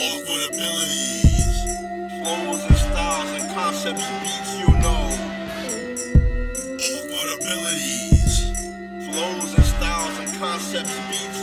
Awkward abilities, flows and styles and concepts, beats you know. Awkward abilities, flows and styles and concepts, beats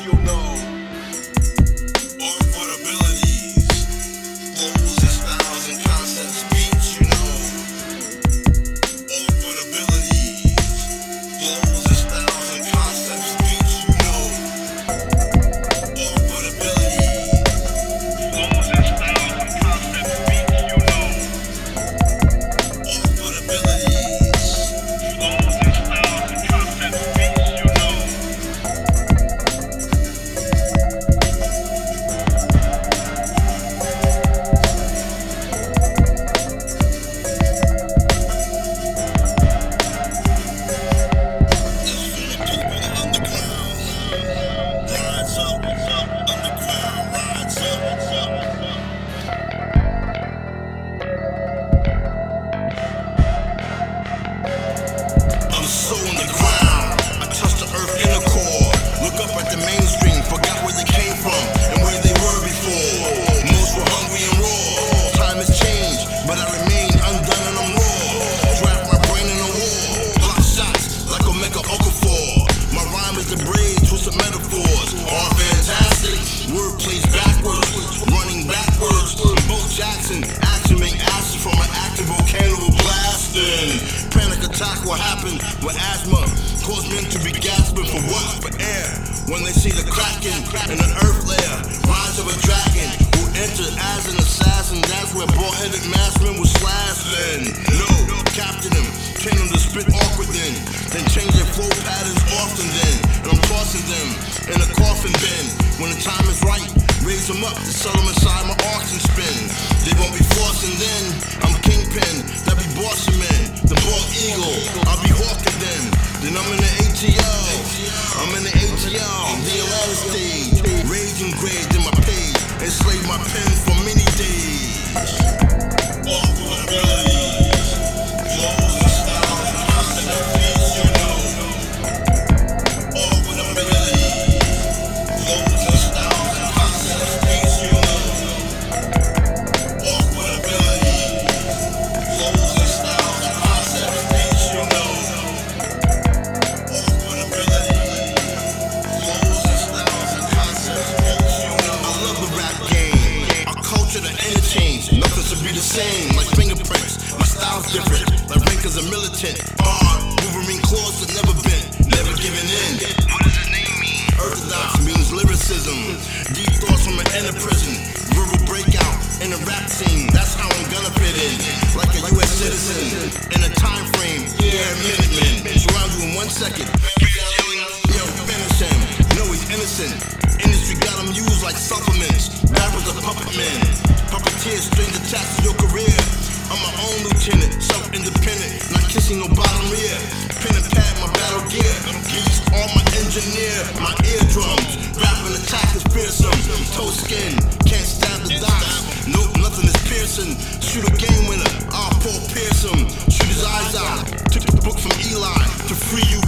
the braid, twisted metaphors. All fantastic. Word plays backwards, running backwards. Bo Jackson, action make acid from an active volcano blasting. Panic attack will happen with asthma. Cause men to be gasping for what? For air. When they see the cracking in an earth layer. Rise of a dragon who entered as an assassin. That's where bald-headed maskmen was slashing. No, captain him. Train them to spit awkward then. Then change their flow patterns often then. Them up to sell them inside my auction spin. They won't be forcing then. I'm kingpin, that be bossing men. The bald style's different. Like Ranker's a militant. R, Wolverine claws that never bent, never giving in. What does his name mean? Earthadox means lyricism. Deep thoughts from an inner prison. Verbal breakout in a rap scene. That's how I'm gonna fit in. Like a U.S. citizen. In a time frame, yeah, Minutemen. Surround you in one second. kissing your bottom ear. Pin and pad, my battle gear. Geese, all my engineer, my eardrums. Rapping attack is fearsome. Toe skin, can't stab the dots. Nope, nothing is piercing. Shoot a game winner, I'll pull Pearson. Shoot his eyes out. Took the book from Eli to free you.